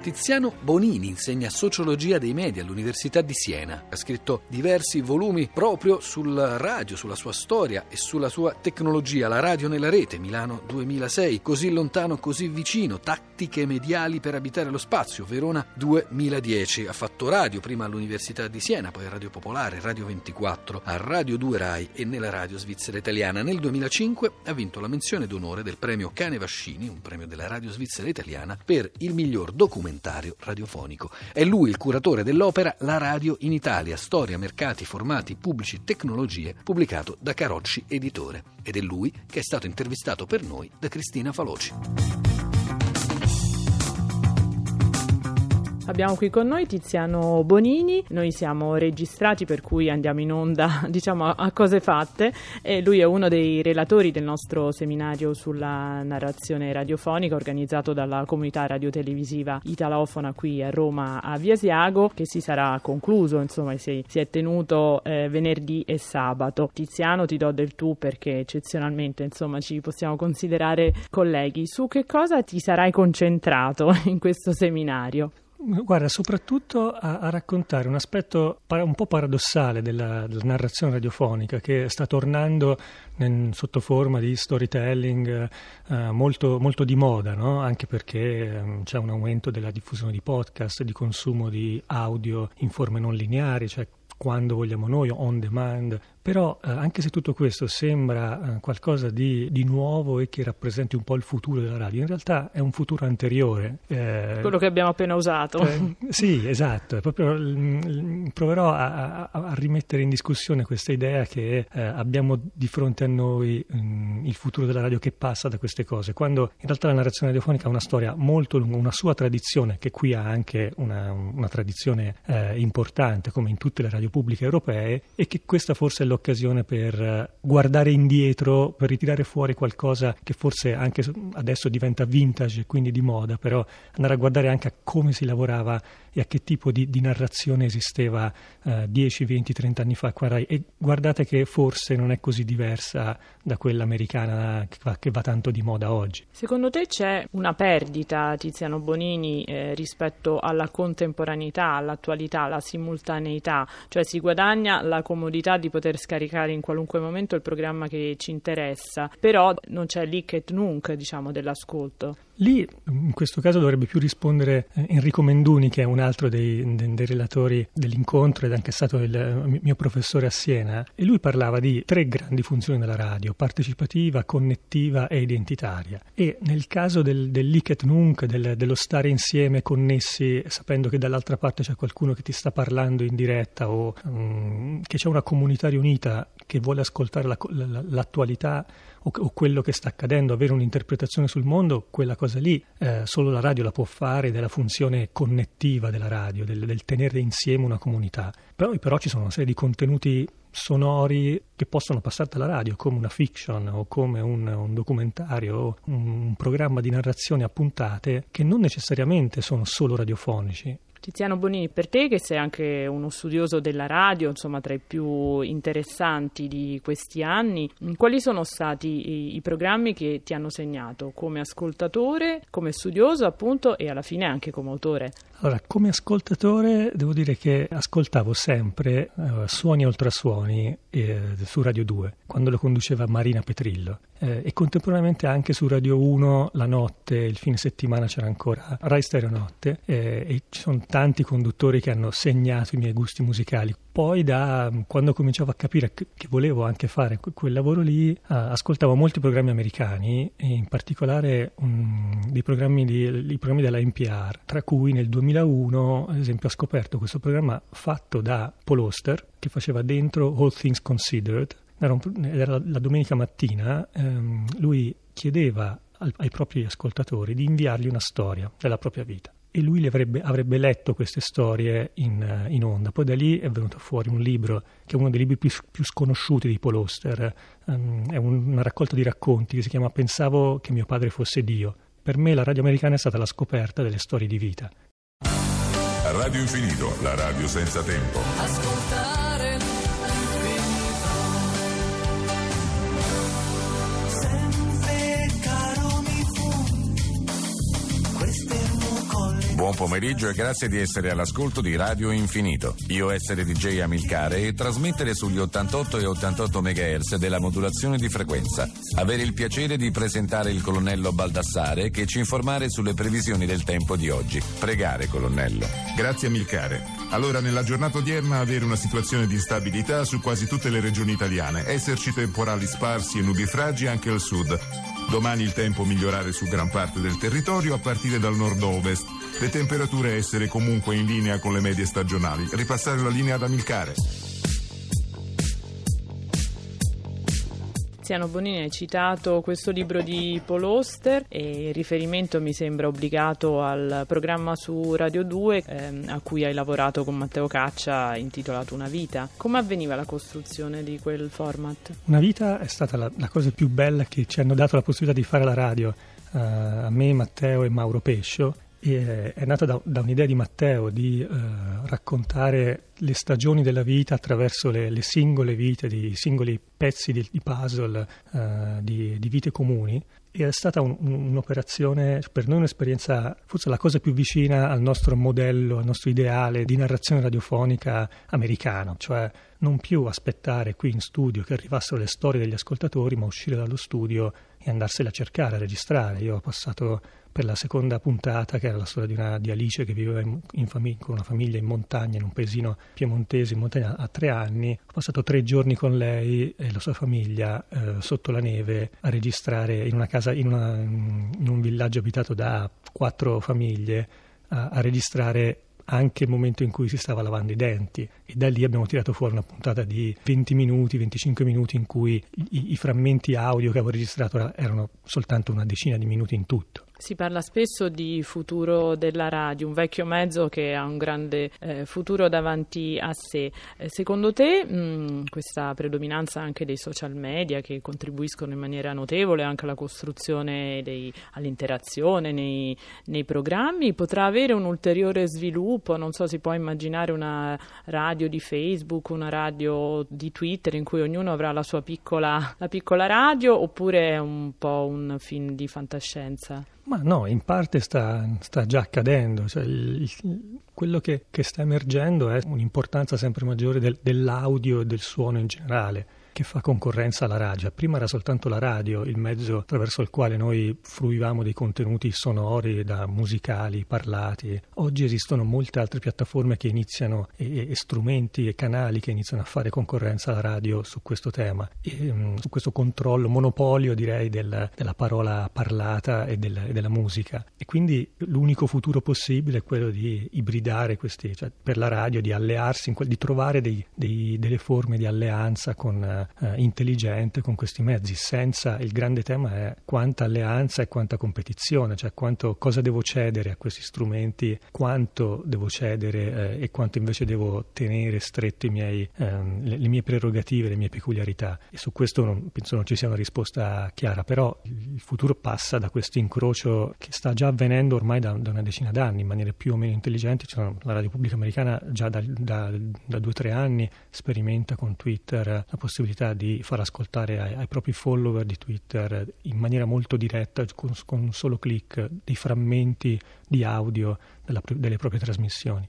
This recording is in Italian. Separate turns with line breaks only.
Tiziano Bonini insegna sociologia dei media all'Università di Siena. Ha scritto diversi volumi proprio sul radio, sulla sua storia e sulla sua tecnologia. La radio nella rete, Milano 2006, Così lontano, così vicino, tattiche mediali per abitare lo spazio, Verona 2010. Ha fatto radio prima all'Università di Siena, poi a Radio Popolare, Radio 24, a Radio 2 Rai e nella radio svizzera italiana. Nel 2005 ha vinto la menzione d'onore del premio Cane Vascini, un premio della radio svizzera italiana, per il miglior documentario documentario radiofonico. È lui il curatore dell'opera La radio in Italia, storia, mercati, formati pubblici, tecnologie, pubblicato da Carocci Editore. Ed è lui che è stato intervistato per noi da Cristina Faloci.
Abbiamo qui con noi Tiziano Bonini, noi siamo registrati per cui andiamo in onda diciamo a cose fatte e lui è uno dei relatori del nostro seminario sulla narrazione radiofonica organizzato dalla comunità radiotelevisiva italofona qui a Roma a Viasiago che si sarà concluso, insomma si, si è tenuto eh, venerdì e sabato. Tiziano ti do del tu perché eccezionalmente insomma ci possiamo considerare colleghi. Su che cosa ti sarai concentrato in questo seminario?
Guarda, soprattutto a, a, raccontare un aspetto un po' paradossale della, della narrazione radiofonica che sta tornando in, sotto forma di storytelling eh, molto, molto, di moda, no? anche perché eh, c'è un aumento della diffusione di podcast, di consumo di audio in forme non lineari, cioè quando vogliamo noi, on demand, però eh, anche se tutto questo sembra eh, qualcosa di, di, nuovo e che rappresenti un po' il futuro della radio, in realtà è un futuro anteriore.
Eh, Quello che abbiamo appena usato.
Cioè, sì, esatto. Proprio, l, proverò a, a, a, rimettere in discussione questa idea che eh, abbiamo di fronte a noi mh, mm, il futuro della radio che passa da queste cose, quando in realtà la narrazione radiofonica ha una storia molto lunga, una sua tradizione, che qui ha anche una, una tradizione eh, importante, come in tutte le radio pubbliche europee, e che questa forse è l'occasione per eh, guardare indietro, per ritirare fuori qualcosa che forse anche adesso diventa vintage, quindi di moda, però andare a guardare anche a come si lavorava e a che tipo di, di narrazione esisteva eh, 10, 20, 30 anni fa qua Rai. E guardate che forse non è così diversa da quella americana che va, che va tanto di moda oggi.
Secondo te c'è una perdita, Tiziano Bonini, eh, rispetto alla contemporaneità, all'attualità, alla simultaneità? Cioè si guadagna la comodità di poter scaricare in qualunque momento il programma che ci interessa, però non c'è l'hic et nunc, diciamo, dell'ascolto.
Lì, in questo caso, dovrebbe più rispondere eh, Enrico Menduni, che è un altro dei, dei, relatori dell'incontro ed è anche stato il mio professore a Siena, e lui parlava di tre grandi funzioni della radio, partecipativa, connettiva e identitaria. E nel caso del, del nunc, del, dello stare insieme connessi, sapendo che dall'altra parte c'è qualcuno che ti sta parlando in diretta o um, che c'è una comunità riunita che vuole ascoltare la, la, l'attualità o, o, quello che sta accadendo, avere un'interpretazione sul mondo, quella cosa lì eh, solo la radio la può fare della funzione connettiva della radio, del, del tenere insieme una comunità. Poi però ci sono una serie di contenuti sonori che possono passare dalla radio, come una fiction o come un, un documentario o un, un programma di narrazione a puntate, che non necessariamente sono solo radiofonici.
Tiziano Bonini, per te che sei anche uno studioso della radio, insomma tra i più interessanti di questi anni, quali sono stati i, i, programmi che ti hanno segnato come ascoltatore, come studioso appunto e alla fine anche come autore?
Allora, come ascoltatore devo dire che ascoltavo sempre uh, Suoni e Ultrasuoni eh, su Radio 2, quando lo conduceva Marina Petrillo, eh, e contemporaneamente anche su Radio 1 la notte, il fine settimana c'era ancora Rai Stereo Notte, eh, e ci sono tanti conduttori che hanno segnato i miei gusti musicali. Poi da quando cominciavo a capire che, che volevo anche fare quel lavoro lì, uh, ascoltavo molti programmi americani, in particolare um, dei programmi, di, programmi della NPR, tra cui nel 2000 2001, ad esempio, ha scoperto questo programma fatto da Paul Oster, che faceva dentro All Things Considered. Era, un, era la domenica mattina, ehm, lui chiedeva al, ai propri ascoltatori di inviargli una storia della propria vita e lui avrebbe, avrebbe, letto queste storie in, in, onda. Poi da lì è venuto fuori un libro che è uno dei libri più, più sconosciuti di Paul Oster, um, è un, una raccolta di racconti che si chiama Pensavo che mio padre fosse Dio. Per me la radio americana è stata la scoperta delle storie di vita
Radio Infinito, la radio senza tempo. Ascoltare Buon pomeriggio e grazie di essere all'ascolto di Radio Infinito. Io essere DJ Amilcare e trasmettere sugli 88 e 88 MHz della modulazione di frequenza. Avere il piacere di presentare il colonnello Baldassare che ci informare sulle previsioni del tempo di oggi. Pregare, colonnello.
Grazie Amilcare. Allora, nella giornata odierna avere una situazione di instabilità su quasi tutte le regioni italiane, esserci temporali sparsi e nubifragi anche al sud. Domani il tempo migliorare su gran parte del territorio a partire dal nord-ovest. Le temperature essere comunque in linea con le medie stagionali. Ripassare la linea ad Amilcare.
Tiziano Bonini ha citato questo libro di Paul Oster e il riferimento mi sembra obbligato al programma su Radio 2 ehm, a cui hai lavorato con Matteo Caccia intitolato Una vita. Come avveniva la costruzione di quel format?
Una vita è stata la, la cosa più bella che ci hanno dato la possibilità di fare la radio. Uh, a me, Matteo e Mauro Pescio e è nata da, da, un'idea di Matteo di eh, raccontare le stagioni della vita attraverso le, le singole vite di singoli pezzi di, di puzzle eh, di, di, vite comuni. E è stata un, un'operazione per noi un'esperienza forse la cosa più vicina al nostro modello al nostro ideale di narrazione radiofonica americano. Cioè non più aspettare qui in studio che arrivassero le storie degli ascoltatori ma uscire dallo studio e andarsele a cercare a registrare. Io ho passato per la seconda puntata, che era la storia di, una, di Alice che viveva in, in famig- con una famiglia in montagna, in un paesino piemontese in montagna a tre anni. Ho passato tre giorni con lei e la sua famiglia eh, sotto la neve a registrare in una casa, in, una, in un villaggio abitato da quattro famiglie, a, a registrare anche il momento in cui si stava lavando i denti e da lì abbiamo tirato fuori una puntata di 20 minuti, 25 minuti in cui i, i frammenti audio che avevo registrato erano soltanto una decina di minuti in tutto.
Si parla spesso di futuro della radio, un vecchio mezzo che ha un grande eh, futuro davanti a sé. Eh, secondo te mh, questa predominanza anche dei social media che contribuiscono in maniera notevole anche alla costruzione, dei, all'interazione nei, nei, programmi potrà avere un ulteriore sviluppo? Non so, si può immaginare una radio di Facebook, una radio di Twitter in cui ognuno avrà la sua piccola, la piccola radio oppure è un po' un film di fantascienza?
Ma no, in parte sta, sta già accadendo, cioè il, il, quello che, che, sta emergendo è un'importanza sempre maggiore del, dell'audio e del suono in generale che fa concorrenza alla radio. Prima era soltanto la radio il mezzo attraverso il quale noi fruivamo dei contenuti sonori, da musicali, parlati. Oggi esistono molte altre piattaforme che iniziano e, e strumenti e canali che iniziano a fare concorrenza alla radio su questo tema e um, su questo controllo, monopolio direi del, della parola parlata e, del, e, della musica. E quindi l'unico futuro possibile è quello di ibridare questi, cioè per la radio di allearsi, di trovare dei, dei, delle forme di alleanza con eh, intelligente con questi mezzi. Senza il grande tema è quanta alleanza e quanta competizione, cioè quanto, cosa devo cedere a questi strumenti, quanto devo cedere eh, e quanto invece devo tenere stretto miei, ehm, le, le, mie prerogative, le mie peculiarità. E su questo non, penso non ci sia una risposta chiara, però il futuro passa da questo incrocio che sta già avvenendo ormai da, da una decina d'anni in maniere più o meno intelligenti. Cioè, la Radio Pubblica Americana già da, da, da due o tre anni sperimenta con Twitter la possibilità possibilità di far ascoltare ai, ai, propri follower di Twitter in maniera molto diretta, con, con un solo clic, dei frammenti di audio della, delle proprie trasmissioni.